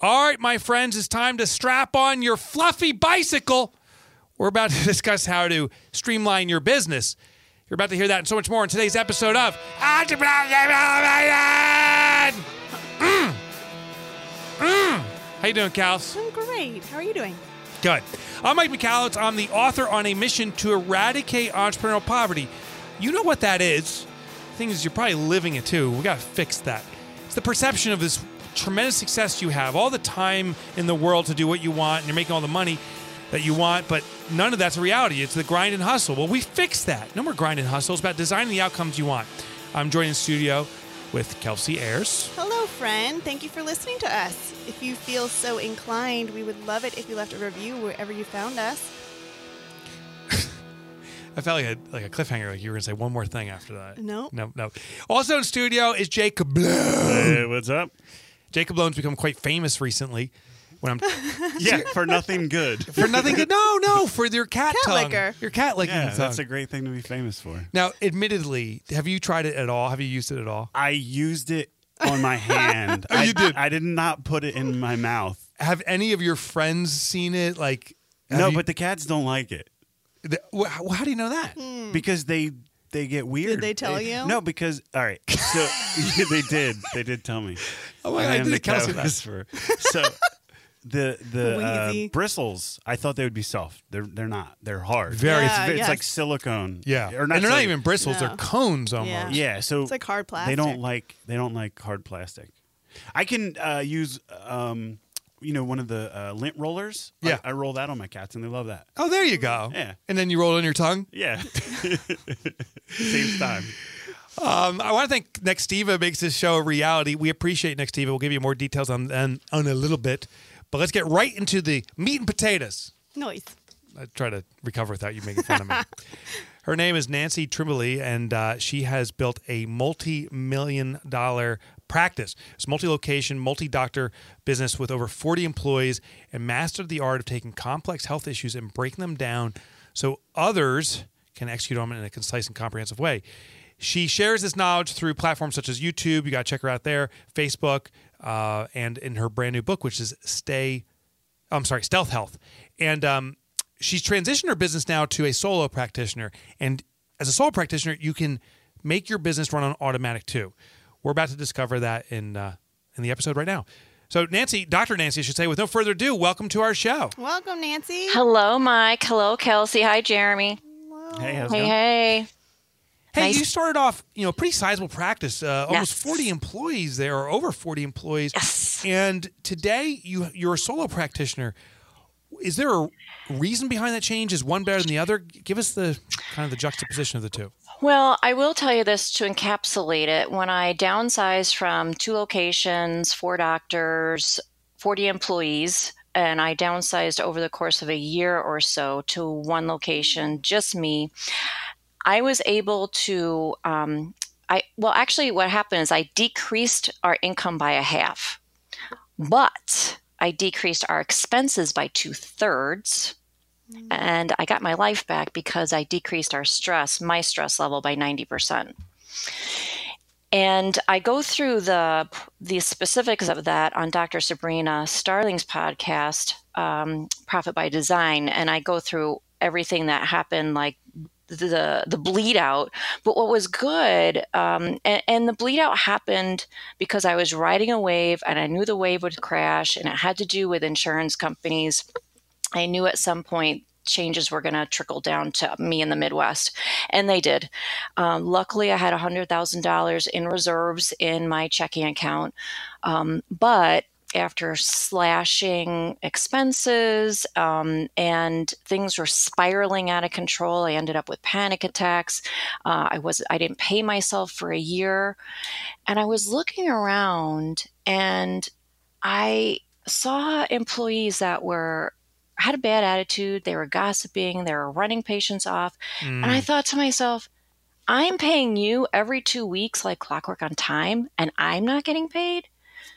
All right, my friends, it's time to strap on your fluffy bicycle. We're about to discuss how to streamline your business. You're about to hear that and so much more in today's episode of Entrepreneur. Mm. Mm. How you doing, Kals? I'm great. How are you doing? Good. I'm Mike Michalowicz. I'm the author on a mission to eradicate entrepreneurial poverty. You know what that is. The thing is, you're probably living it too. We got to fix that. It's the perception of this tremendous success you have, all the time in the world to do what you want, and you're making all the money that you want, but none of that's a reality. It's the grind and hustle. Well, we fixed that. No more grind and hustle. It's about designing the outcomes you want. I'm joined in studio with Kelsey Ayers. Hello, friend. Thank you for listening to us. If you feel so inclined, we would love it if you left a review wherever you found us. I felt like a, like a cliffhanger, like you were going to say one more thing after that. No. No, no. Also in studio is Jacob Bloom. Hey, what's up? Jacob Bloom's become quite famous recently. When I'm Yeah, for nothing good. for nothing good. No, no, for your cat, Cat tongue. licker. Your cat licking Yeah, tongue. that's a great thing to be famous for. now, admittedly, have you tried it at all? Have you used it at all? I used it on my hand. Oh, I, you did? I did not put it in my mouth. Have any of your friends seen it? Like, No, you- but the cats don't like it the- wh- how, how do you know that? Hmm. because they they get weird. Did they tell you? No, because all right. So yeah, they did. They did tell me. Oh my I God, I am did the a cat whisperer. So the the uh, bristles, I thought they would be soft. They're they're not. They're hard. Very- It's, Yeah, it's yes. like silicone. Yeah, or and they're not silicone. even bristles; they're No. cones almost. Yeah. Yeah, so It's like hard plastic. They plastic. don't like they don't like hard plastic. I can uh, use um, you know one of the uh, lint rollers. Yeah. I, roll that on my cats and they love that. Oh, there you go. Yeah. And then you roll it on your tongue. Yeah, same time. Um, I want to thank Nextiva makes this show a reality. We appreciate Nextiva. We'll give you more details on on, on a little bit, but let's get right into the meat and potatoes. Noise. I try to recover without you making fun of me. Her name is Nancy Trimboli, and uh, she has built a multi-million dollar practice. It's multi-location, multi-doctor business with over 40 employees and mastered the art of taking complex health issues and breaking them down so others can execute on them in a concise and comprehensive way. She shares this knowledge through platforms such as YouTube. You got to check her out there, Facebook, uh, and in her brand new book, which is Stay I'm sorry, Stealth Health. And um, she's transitioned her business now to a solo practitioner. And as a solo practitioner, you can make your business run on automatic too. We're about to discover that in uh, in the episode right now. So, Nancy, Dr. Nancy, I should say, with no further ado, welcome to our show. Welcome, Nancy. Hello, Mike. Hello, Kelsey. Hi, Jeremy. Hey, how's Hey, going? hey. Hey, Nice. you started off, you know, pretty sizable practice, uh, almost Yes. 40 employees there, or over 40 employees. Yes. And today, you you're a solo practitioner. Is there a reason behind that change? Is one better than the other? Give us the kind of the juxtaposition of the two. Well, I will tell you this to encapsulate it. When I downsized from two locations, four doctors, 40 employees, and I downsized over the course of a year or so to one location, just me, I was able to. Um, I well, actually, what happened is I decreased our income by a half, but I decreased our expenses by two thirds and I got my life back because I decreased our stress, my stress level by 90%. And I go through the the specifics of that on Dr. Sabrina Starling's podcast, um, Profit by Design, and I go through everything that happened, like the the bleed out. But what was good, um, and, and the bleed out happened because I was riding a wave, and I knew the wave would crash, and it had to do with insurance companies. I knew at some point changes were going to trickle down to me in the Midwest, and they did. Um, luckily, I had $100,000 in reserves in my checking account, um, but after slashing expenses um, and things were spiraling out of control, I ended up with panic attacks. Uh, I was I didn't pay myself for a year, and I was looking around and I saw employees that were had a bad attitude. They were gossiping. They were running patients off. And I mm. thought to myself, I'm paying you every two weeks like clockwork on time, and I'm not getting paid.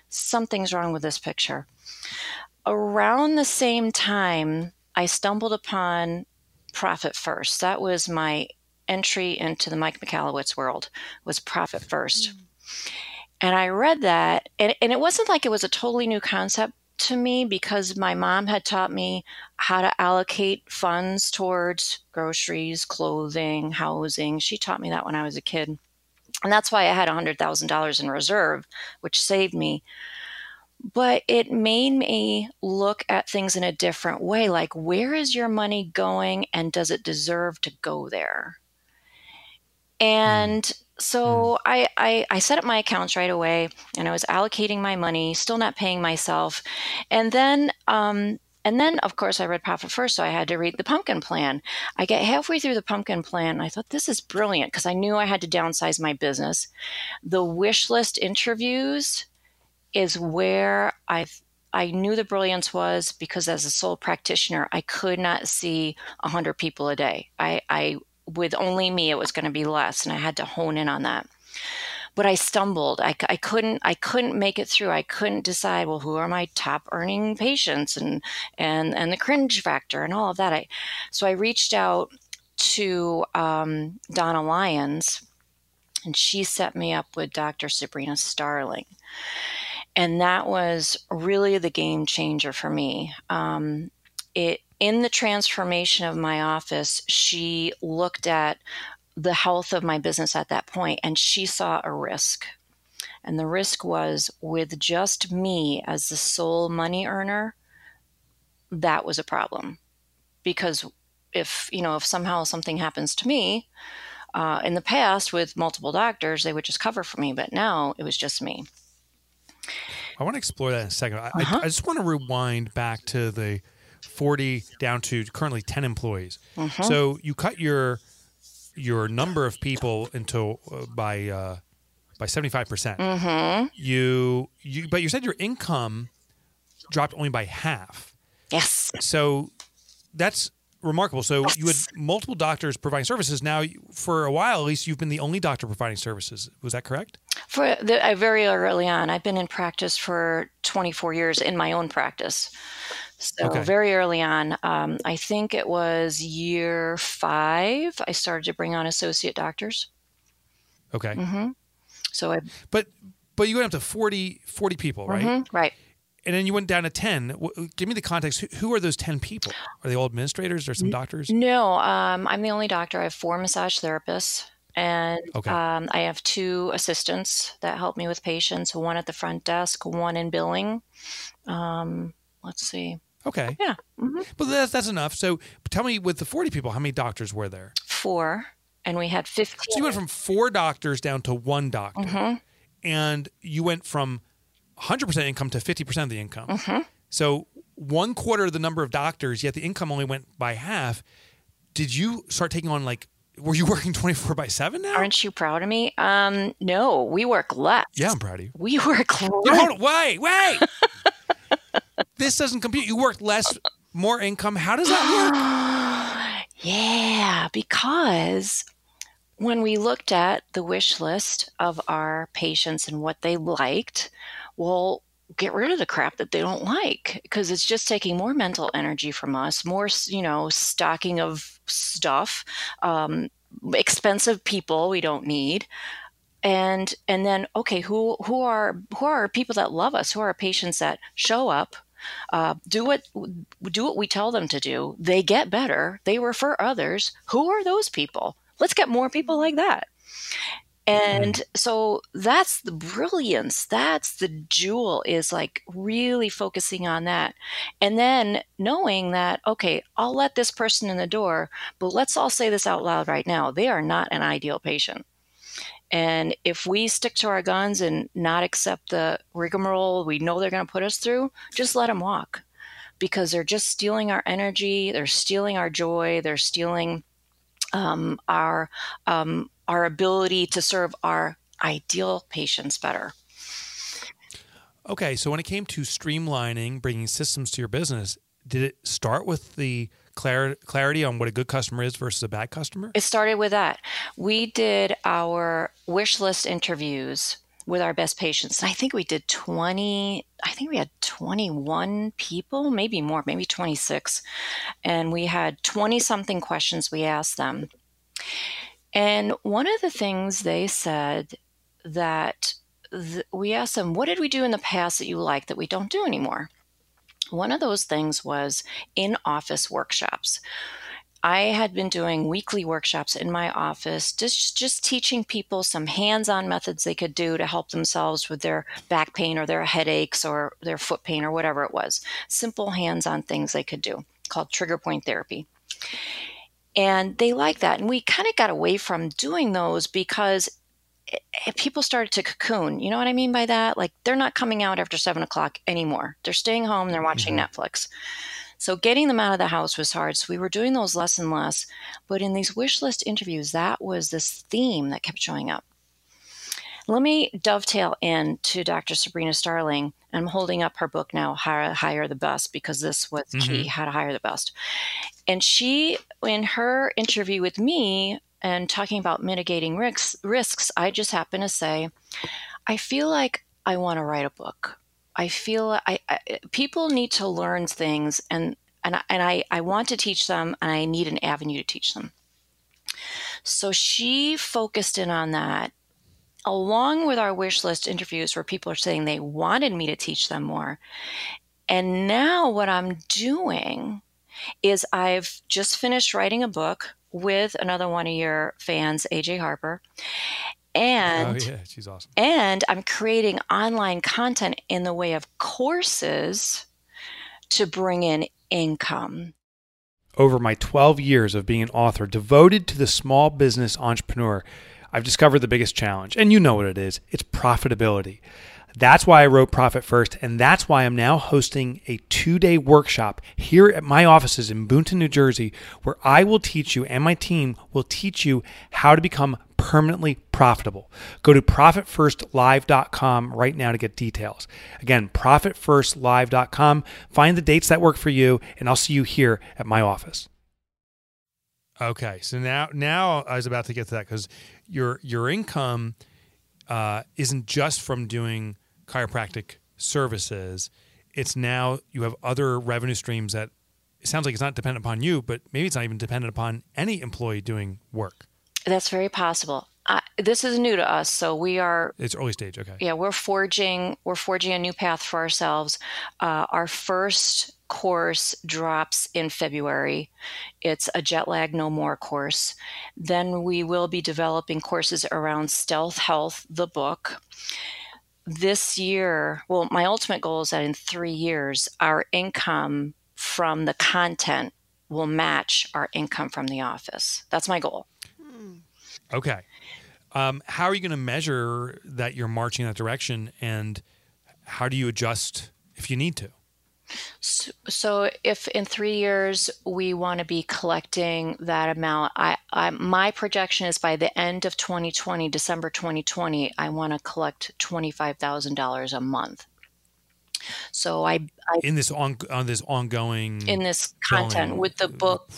Something's wrong with this picture. Around the same time, I stumbled upon Profit First. That was my entry into the Mike Michalowicz world. Was Profit First, mm. and I read that, and, and it wasn't like it was a totally new concept to me because my mom had taught me how to allocate funds towards groceries, clothing, housing. She taught me that when I was a kid. And that's why I had $100,000 in reserve, which saved me. But it made me look at things in a different way like, where is your money going and does it deserve to go there? Hmm. And so I, I, I set up my accounts right away and I was allocating my money, still not paying myself. And then um, and then of course I read Profit First, so I had to read the pumpkin plan. I get halfway through the pumpkin plan, I thought this is brilliant because I knew I had to downsize my business. The wish list interviews is where I I knew the brilliance was because as a sole practitioner, I could not see 100 people a day. I, I with only me, it was going to be less, and I had to hone in on that. But I stumbled. I, I couldn't. I couldn't make it through. I couldn't decide. Well, who are my top earning patients, and and and the cringe factor, and all of that. I so I reached out to um, Donna Lyons, and she set me up with Dr. Sabrina Starling. And that was really the game changer for me. Um, it in the transformation of my office, she looked at the health of my business at that point and she saw a risk. And the risk was with just me as the sole money earner, that was a problem. Because if, you know, if somehow something happens to me, uh, in the past with multiple doctors, they would just cover for me, but now it was just me. I want to explore that in a second. I, Uh-huh. I, I just want to rewind back to the 40 down to currently 10 employees. Mm-hmm. So you cut your your number of people into uh, by uh, by 75%. percent Mm-hmm. You you but you said your income dropped only by half. Yes. So that's remarkable. So you had multiple doctors providing services. Now, for a while, at least, you've been the only doctor providing services. Was that correct? For the, I very early on, I've been in practice for 24 years in my own practice. So Okay. very early on, um, I think it was year five, I started to bring on associate doctors. Okay. hmm So I, But but you went up to 40, 40 people, right? mhm, right. And then you went down to 10. Give me the context. Who, are those 10 people? Are they all administrators or some doctors? No, um, I'm the only doctor. I have four massage therapists, and Okay. um, I have two assistants that help me with patients. One at the front desk, one in billing. Um, let's see, Okay. yeah, hmm But that's, that's enough. So tell me, with the 40 people, how many doctors were there? four, and we had 15. So you went from four doctors down to one doctor. Mhm. And you went from 100% income to 50% of the income. Mm-hmm. So one quarter of the number of doctors, yet the income only went by half. Did you start taking on like, were you working 24 by 7 now? Aren't you proud of me? Um, no, we work less. yeah, I'm proud of you. We work You- less. hold wait, wait. this doesn't compute. You worked less, more income. How does that work? yeah, because when we looked at the wish list of our patients and what they liked, well, get rid of the crap that they don't like because it's just taking more mental energy from us, more, you know, stocking of stuff, um, expensive people we don't need. And and then okay, who who are who are people that love us? Who are patients that show up, uh, do what do what we tell them to do. They get better. They refer others. Who are those people? Let's get more people like that. And so that's the brilliance. That's the jewel is like really focusing on that. And then knowing that, okay, I'll let this person in the door, but let's all say this out loud right now. They are not an ideal patient. And if we stick to our guns and not accept the rigmarole we know they're going to put us through, just let them walk because they're just stealing our energy, they're stealing our joy, they're stealing um, our um, our ability to serve our ideal patients better. Okay, so when it came to streamlining, bringing systems to your business, did it start with the clar- clarity on what a good customer is versus a bad customer? It started with that. We did our wish list interviews with our best patients. And I think we did 20, I think we had 21 people, maybe more, maybe 26. And we had 20 something questions we asked them. And one of the things they said that th- we asked them, What did we do in the past that you like that we don't do anymore? One of those things was in office workshops. I had been doing weekly workshops in my office, just just teaching people some hands-on methods they could do to help themselves with their back pain or their headaches or their foot pain or whatever it was. Simple hands-on things they could do called trigger point therapy. And they like that. And we kind of got away from doing those because people started to cocoon. You know what I mean by that? Like they're not coming out after seven o'clock anymore. They're staying home, they're watching mm-hmm. Netflix. So getting them out of the house was hard. So we were doing those less and less. But in these wish list interviews, that was this theme that kept showing up. Let me dovetail in to Dr. Sabrina Starling. I'm holding up her book now, How to Hire the Best, because this was mm-hmm. key, How to Hire the Best. And she, in her interview with me and talking about mitigating risks, risks I just happen to say, I feel like I want to write a book. I feel I, I, people need to learn things and and I, and I, I want to teach them and I need an avenue to teach them. So she focused in on that along with our wish list interviews where people are saying they wanted me to teach them more. And now what I'm doing is I've just finished writing a book with another one of your fans, AJ Harper. Oh, and oh, yeah, she's awesome. And I'm creating online content in the way of courses to bring in income. Over my 12 years of being an author devoted to the small business entrepreneur, I've discovered the biggest challenge, and you know what it is it's profitability. That's why I wrote Profit First, and that's why I'm now hosting a two day workshop here at my offices in Boonton, New Jersey, where I will teach you and my team will teach you how to become permanently profitable. Go to profitfirstlive.com right now to get details. Again, profitfirstlive.com. Find the dates that work for you, and I'll see you here at my office. Okay, so now now I was about to get to that because your your income uh, isn't just from doing chiropractic services. It's now you have other revenue streams that it sounds like it's not dependent upon you, but maybe it's not even dependent upon any employee doing work. That's very possible. Uh, this is new to us, so we are. It's early stage. Okay. Yeah, we're forging. We're forging a new path for ourselves. Uh, our first course drops in February. It's a jet lag no more course. Then we will be developing courses around stealth health, the book. This year, well, my ultimate goal is that in three years, our income from the content will match our income from the office. That's my goal. Okay. Um, how are you going to measure that you're marching in that direction, and how do you adjust if you need to? So, so if in three years we want to be collecting that amount, I, I my projection is by the end of 2020, December 2020, I want to collect twenty five thousand dollars a month. So I, I, in this on on this ongoing in this content with the book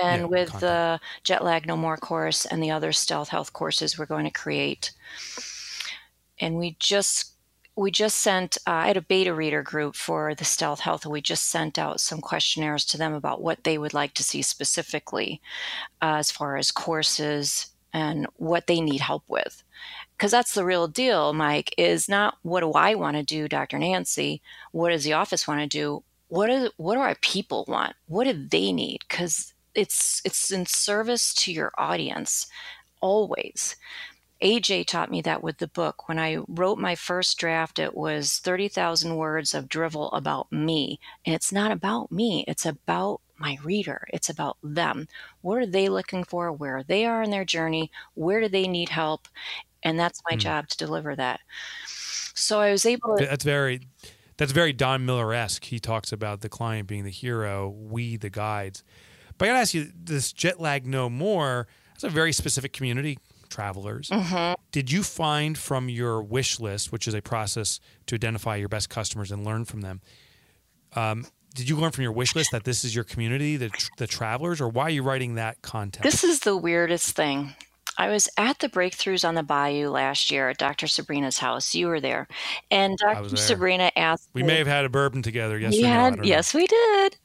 and yeah, with content. the jet lag no more course and the other stealth health courses we're going to create. And we just we just sent uh, i had a beta reader group for the stealth health and we just sent out some questionnaires to them about what they would like to see specifically uh, as far as courses and what they need help with because that's the real deal, Mike, is not what do I want to do, Dr. Nancy? What does the office want to do? What do, what do our people want? What do they need? Because it's it's in service to your audience always. AJ taught me that with the book. When I wrote my first draft, it was 30,000 words of drivel about me. And it's not about me, it's about my reader. It's about them. What are they looking for? Where they are in their journey? Where do they need help? and that's my mm. job to deliver that. So I was able to. That's very. That's very Don Miller esque. He talks about the client being the hero, we the guides. But I gotta ask you, this jet lag no more. That's a very specific community, travelers. Mm-hmm. Did you find from your wish list, which is a process to identify your best customers and learn from them? Um, did you learn from your wish list that this is your community, the, the travelers, or why are you writing that content? This is the weirdest thing. I was at the Breakthroughs on the Bayou last year at Dr. Sabrina's house. You were there, and Dr. Sabrina asked. We me- may have had a bourbon together. Yesterday. Yes, we or no, know. yes, we did.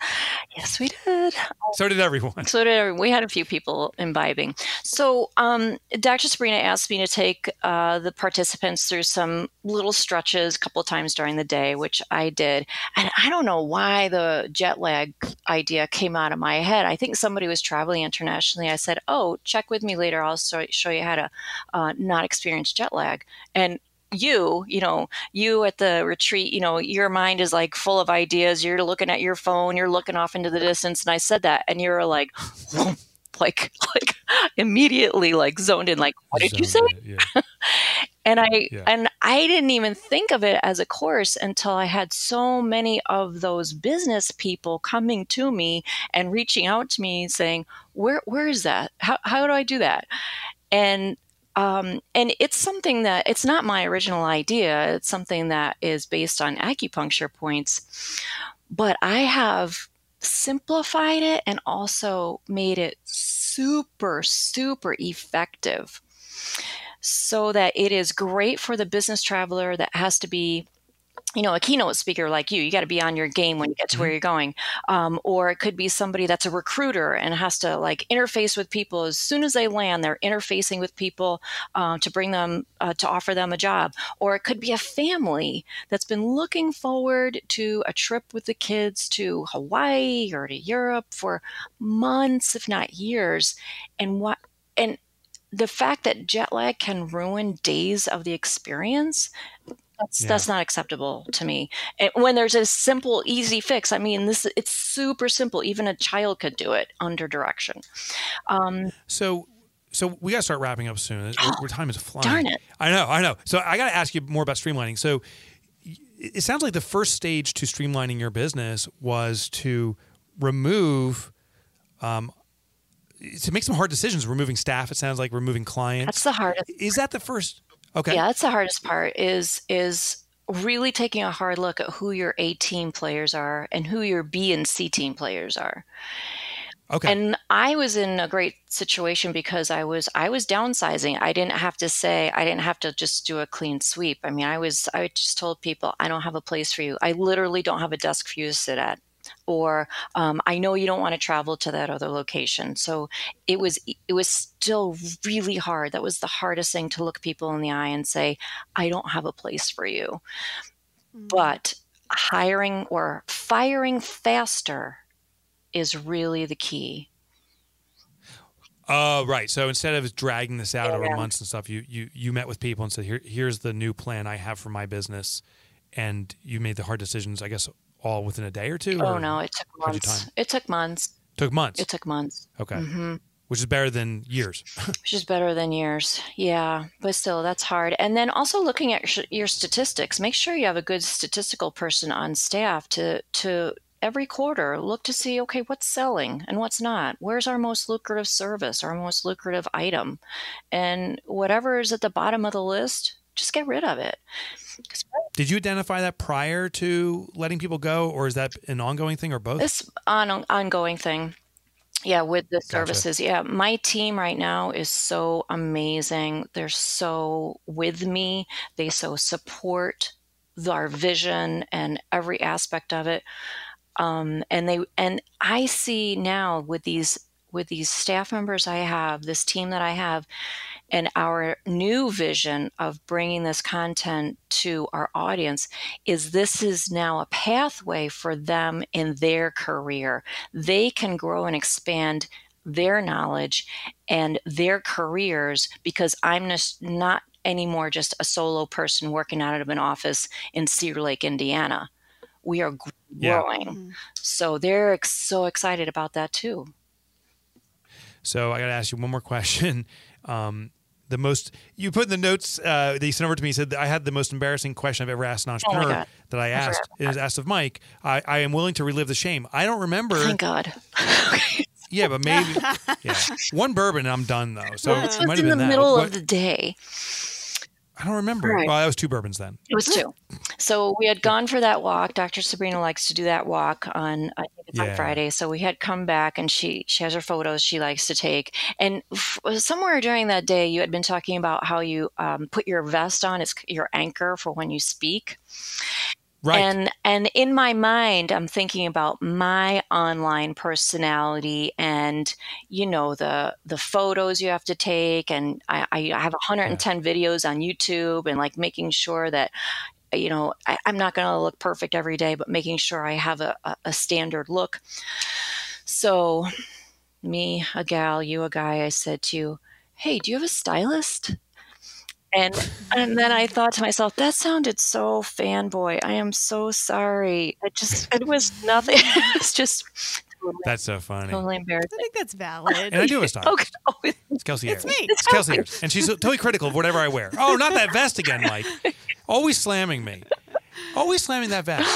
Yes, we did. So did everyone. So did everyone. we had a few people imbibing. So um, Dr. Sabrina asked me to take uh, the participants through some little stretches a couple of times during the day, which I did. And I don't know why the jet lag idea came out of my head. I think somebody was traveling internationally. I said, "Oh, check with me later. I'll show, show you how to uh, not experience jet lag." And you, you know, you at the retreat, you know, your mind is like full of ideas. You're looking at your phone, you're looking off into the distance. And I said that, and you're like, like, like immediately like zoned in, like, what did you say? Zoned in, Yeah. And I Yeah. and I didn't even think of it as a course until I had so many of those business people coming to me and reaching out to me saying, "Where where is that? How how do I do that?" And um, and it's something that it's not my original idea. It's something that is based on acupuncture points, but I have simplified it and also made it super super effective so that it is great for the business traveler that has to be you know a keynote speaker like you you got to be on your game when you get to where you're going. Um, or it could be somebody that's a recruiter and has to like interface with people. As soon as they land they're interfacing with people uh, to bring them uh, to offer them a job. Or it could be a family that's been looking forward to a trip with the kids to hawaii or to europe for months if not years. And what and the fact that jet lag can ruin days of the experience that's Yeah. that's not acceptable to me and when there's a simple easy fix i mean this it's super simple even a child could do it under direction um, So, so we got to start wrapping up soon. Our, time is flying. Darn it. I know, I know. So I got to ask you more about streamlining. So it sounds like the first stage to streamlining your business was to remove, um, to make some hard decisions. Removing staff. It sounds like removing clients. that's the hardest is that the first? Okay. yeah that's the hardest part is is really taking a hard look at who your a team players are and who your b and c team players are. Okay. and i was in a great situation because i was i was downsizing. I didn't have to say i didn't have to just do a clean sweep. I mean i was i just told people i don't have a place for you. I literally don't have a desk for you to sit at or um, i know you don't want to travel to that other location so it was it was still really hard that was the hardest thing to look people in the eye and say i don't have a place for you but hiring or firing faster is really the key Oh, right. So instead of dragging this out over Yeah. months and stuff, you you you met with people and said, "Here, here's the new plan I have for my business," and you made the hard decisions. I guess all within a day or two. Oh or no, it took months. It took months. took months. It took months, okay, hmm which is better than years. which is better than years. Yeah, but still, that's hard. And then also looking at sh- your statistics. Make sure you have a good statistical person on staff to to every quarter look to see okay what's selling and what's not. Where's our most lucrative service, our most lucrative item, and whatever is at the bottom of the list, just get rid of it. Did you identify that prior to letting people go, or is that an ongoing thing, or both? This on ongoing thing. Yeah, with the Gotcha. services. Yeah, my team right now is so amazing. They're so with me. They so support our vision and every aspect of it. Um, and they and I see now with these with these staff members I have, this team that I have, and our new vision of bringing this content to our audience is this is now a pathway for them in their career. They can grow and expand their knowledge and their careers because I'm just not anymore just a solo person working out of an office in Cedar Lake, Indiana. We are Yeah. growing. Mhm. So they're ex- so excited about that too. So I got to ask you one more question. Um, the most you put in the notes uh, that you sent over to me said that I had the most embarrassing question I've ever asked an entrepreneur Oh that I asked. It was asked of Mike. I, I am willing to relive the shame. I don't remember. Thank God. Yeah, but maybe yeah. One bourbon and I'm done though. So Well, it might have in the that. middle What- of the day. I don't remember. Right. Well, that was two bourbons then. It was two. So we had gone for that walk. Dr. Sabrina likes to do that walk on I think it's Yeah. on Friday. So we had come back and she she has her photos she likes to take. And f- somewhere during that day you had been talking about how you um, put your vest on. It's your anchor for when you speak. Right. And and in my mind, I'm thinking about my online personality and you know the the photos you have to take, and I, I have 110 videos on YouTube, and like making sure that you know I, I'm not going to look perfect every day, but making sure I have a, a, a standard look. So, me, a gal, you, a guy, I said to you, "Hey, do you have a stylist?" And and then I thought to myself, that sounded so fanboy. I am so sorry. It just it was nothing. it's just totally, That's so funny. totally embarrassing. I think that's valid. And I do have a style. Okay. Oh, It's Kelsey It's Ayers. me. It's Kelsey oh, Ayers. And she's totally critical of whatever I wear. Oh, not that vest again, Mike. Always slamming me. Always slamming that vest.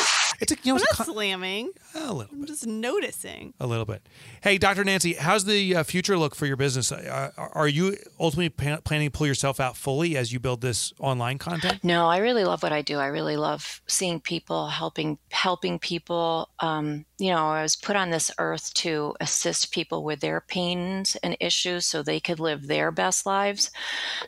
It's a, you know, I'm it's not a, con- slamming. a little I'm bit. just noticing. A little bit. Hey, Dr. Nancy, how's the uh, future look for your business? Uh, are you ultimately pa- planning to pull yourself out fully as you build this online content? No, I really love what I do. I really love seeing people helping helping people. Um, you know, I was put on this earth to assist people with their pains and issues so they could live their best lives.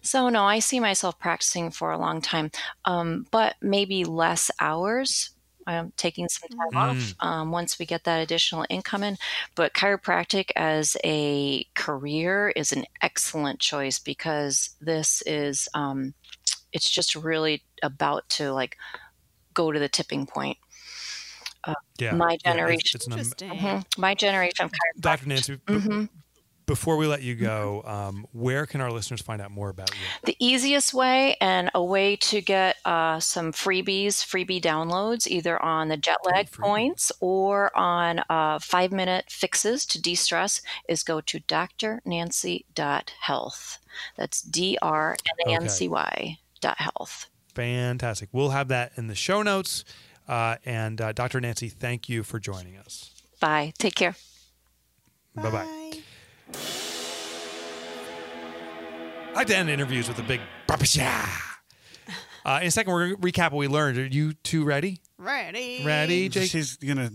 So no, I see myself practicing for a long time, um, but maybe less hours. I'm taking some time off um, once we get that additional income in. But chiropractic as a career is an excellent choice because this is um, it's just really about to like go to the tipping point. Yeah. My Yeah, it's- generation. it's an am- Interesting. Mhm. My generation of chiropractic. Dr. Nancy, b- Mhm. Before we let you go, um, where can our listeners find out more about you? The easiest way and a way to get uh, some freebies, freebie downloads, either on the jet lag freebie. points or on uh, five minute fixes to de stress, is go to drnancy.health. That's D R N A N C Y dot health. Fantastic. We'll have that in the show notes. Uh, and uh, Dr. Nancy, thank you for joining us. Bye. Take care. Bye bye. I like to end interviews with a big "Babasha." Uh, in a second, we're going to recap what we learned. Are you two ready? Ready. Ready, Jake? She's gonna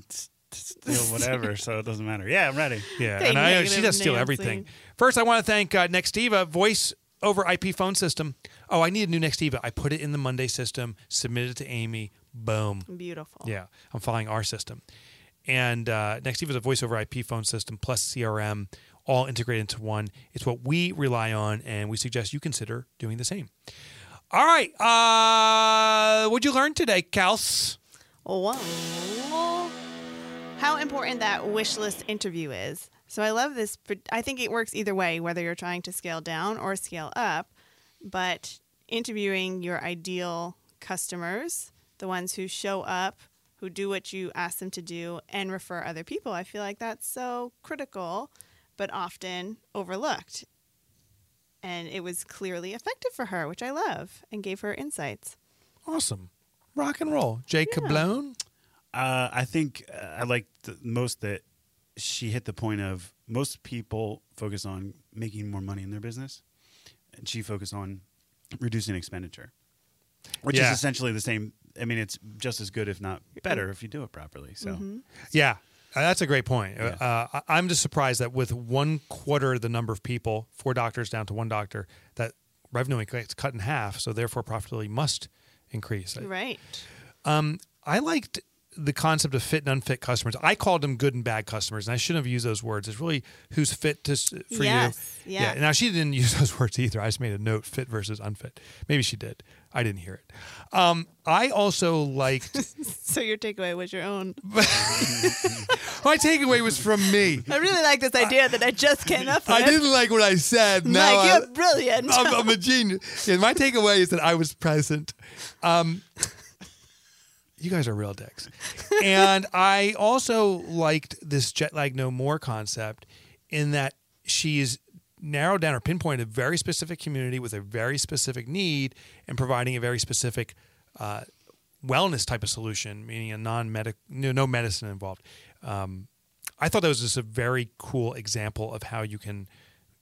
steal whatever, so it doesn't matter. Yeah, I'm ready. Yeah, Say and I, she does steal Nancy. everything. First, I want to thank uh, Nextiva Voice over IP phone system. Oh, I need a new Nextiva. I put it in the Monday system, submitted it to Amy. Boom. Beautiful. Yeah, I'm following our system. And uh, Nextiva is a voice over IP phone system plus CRM, all integrated into one. It's what we rely on, and we suggest you consider doing the same. All right. Uh, what'd you learn today, Kels? Wow. How important that wish list interview is. So I love this. I think it works either way, whether you're trying to scale down or scale up. But interviewing your ideal customers, the ones who show up, who do what you ask them to do, and refer other people, I feel like that's so critical, but often overlooked. And it was clearly effective for her, which I love, and gave her insights. Awesome. Rock and roll. Jake Kablone. Uh, I think uh, I like the most that she hit the point of most people focus on making more money in their business, and she focused on reducing expenditure, which Yeah. is essentially the same. I mean, it's just as good, if not better, if you do it properly. So, Mm-hmm. Yeah, that's a great point. Yeah. Uh, I- I'm just surprised that with one quarter the number of people, four doctors down to one doctor, that revenue gets cut in half. So therefore, profitability must increase. Right. Um, I liked the concept of fit and unfit customers. I called them good and bad customers, and I shouldn't have used those words. It's really who's fit to for Yes, you. yeah. Now she didn't use those words either. I just made a note: fit versus unfit. Maybe she did. I didn't hear it. Um, I also liked. So your takeaway was your own. my takeaway was from me. I really like this idea that I just came up with. I didn't like what I said. Now Mike, I, you're brilliant. I'm, I'm a genius. Yeah, my takeaway is that I was present. Um, you guys are real dicks. And I also liked this jet lag no more concept in that she's narrowed down or pinpointed a very specific community with a very specific need and providing a very specific uh, wellness type of solution, meaning a non-medic, no, no medicine involved. Um, I thought that was just a very cool example of how you can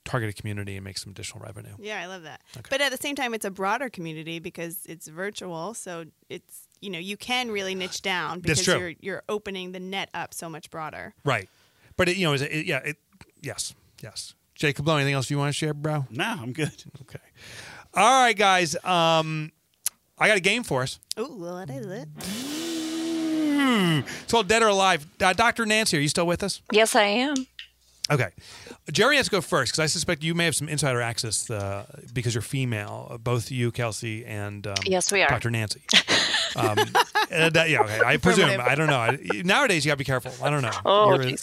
target a community and make some additional revenue. Yeah, I love that. Okay. But at the same time, it's a broader community because it's virtual. So it's you know you can really niche down because you're you're opening the net up so much broader. Right. But it, you know, is it, it- yeah, it, yes, yes. Jacob Lowe, anything else you want to share, bro? No, I'm good. Okay. All right, guys. Um, I got a game for us. Ooh, what is it? It's called Dead or Alive. Uh, Dr. Nancy, are you still with us? Yes, I am. Okay. Jerry has to go first because I suspect you may have some insider access uh, because you're female, uh, both you, Kelsey, and um, Yes, we are. Dr. Nancy. Um, and, uh, yeah, okay. I presume. I don't know. I, nowadays, you got to be careful. I don't know. Oh, okay.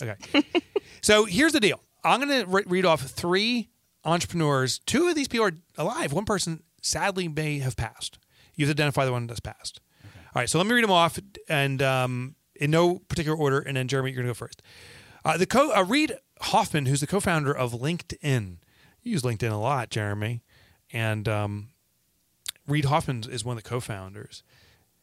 So here's the deal. I'm going to re- read off three entrepreneurs. Two of these people are alive. One person sadly may have passed. You have to identify the one that's passed. All right. So let me read them off and um, in no particular order. And then Jeremy, you're going to go first. Uh, the co uh, Reid Hoffman, who's the co-founder of LinkedIn. You use LinkedIn a lot, Jeremy, and um, Reid Hoffman is one of the co-founders.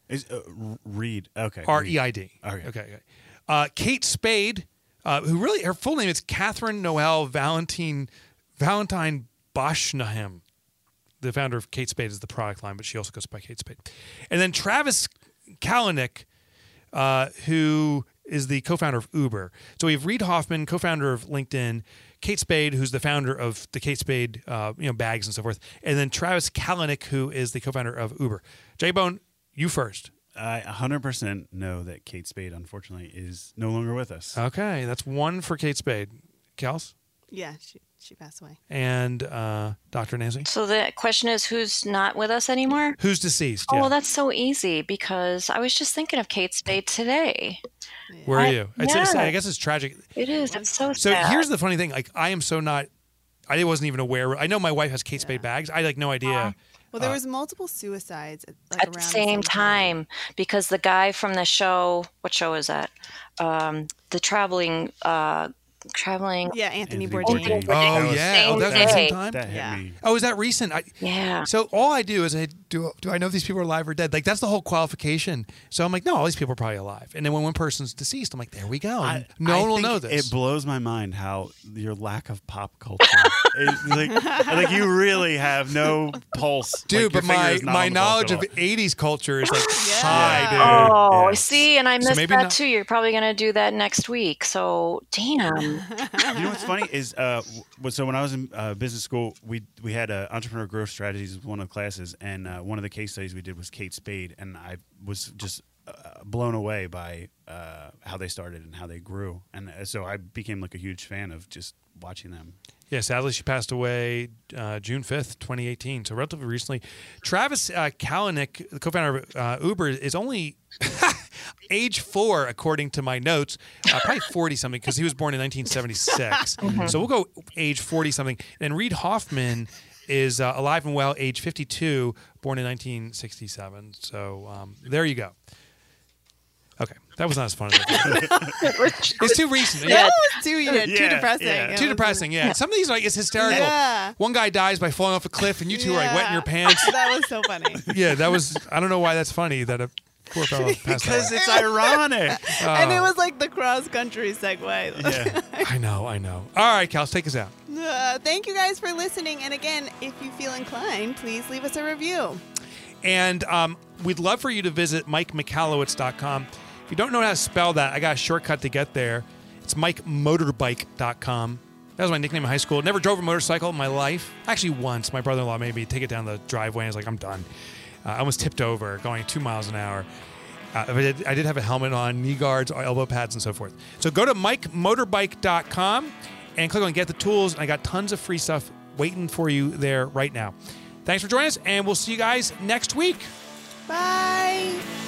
Is uh, Reid? Okay. R E I D. Okay. Okay. okay. Uh, Kate Spade, uh, who really her full name is Catherine Noel Valentine Valentine Brosnahan. The founder of Kate Spade is the product line, but she also goes by Kate Spade. And then Travis Kalanick, uh, who is the co-founder of Uber. So we have Reid Hoffman, co-founder of LinkedIn, Kate Spade, who's the founder of the Kate Spade, uh, you know, bags and so forth, and then Travis Kalanick, who is the co-founder of Uber. J Bone, you first. I 100% know that Kate Spade, unfortunately, is no longer with us. Okay, that's one for Kate Spade. Kels Yeah, she she passed away. and uh, Dr. Nancy. So the question is, who's not with us anymore? Who's deceased? Oh, yeah. well, that's so easy because I was just thinking of Kate Spade today. Where are I- you? It's, it's- yeah. I guess it's tragic. It is. It's so So sad. So here's the funny thing. Like, I am so not. I wasn't even aware. I know my wife has Kate Spade bags. I had, like no idea. Well, there was multiple suicides at, like, at around the same time because the guy from the show, what show is that? Um, the traveling, uh, traveling. Yeah, Anthony, Anthony Bourdain. Bourdain. Oh, oh That was- yeah. Oh, that's Same at the day. same time. That Yeah. me. Oh, is that recent? I, Yeah. So all I do is I do. Do I know if these people are alive or dead? Like that's the whole qualification. So I'm like, no, all these people are probably alive. And then when one person's deceased, I'm like, there we go. I- no I one will know this. It blows my mind how your lack of pop culture. is like, like you really have no pulse, Dude, Like, but my my on the pulse knowledge of '80s culture is like Yeah. high, dude. Oh, Yeah. see, and I missed maybe that not- too. You're probably going to do that next week. So, damn. you know what's funny is uh, so when I was in uh, business school, we we had uh, entrepreneur growth strategies one of the classes, and uh, one of the case studies we did was Kate Spade, and I was just uh, blown away by uh, how they started and how they grew, and uh, so I became like a huge fan of just watching them. Yeah, sadly, she passed away uh, June 5th, 2018. So, relatively recently. Travis uh, Kalanick, the co founder of uh, Uber, is only age four, according to my notes. Uh, probably 40 something because he was born in 1976. So, we'll go age 40 something. And Reid Hoffman is uh, alive and well, age 52, born in 1967. So, um, there you go. Okay, that was not as fun as I thought. It's too recent. That was too, yeah, too Yeah, depressing. yeah. Too depressing, yeah. Some of these like it's hysterical. Yeah. One guy dies by falling off a cliff, and you two are like wet in your pants. That was so funny. Yeah, that was. I don't know why that's funny that a poor fellow Because it's ironic. and it was like the cross country segue. yeah. I know, I know. All right, Cal, take us out. Uh, thank you guys for listening. And again, if you feel inclined, please leave us a review. And um, we'd love for you to visit MikeMichalowicz.com. If you don't know how to spell that, I got a shortcut to get there. It's MikeMotorbike.com. That was my nickname in high school. Never drove a motorcycle in my life. Actually, once my brother-in-law made me take it down the driveway. I was like, I'm done. Uh, I almost tipped over, going two miles an hour. Uh, I did, I did have a helmet on, knee guards, elbow pads, and so forth. So go to MikeMotorbike.com and click on Get the Tools. I got tons of free stuff waiting for you there right now. Thanks for joining us, and we'll see you guys next week. Bye.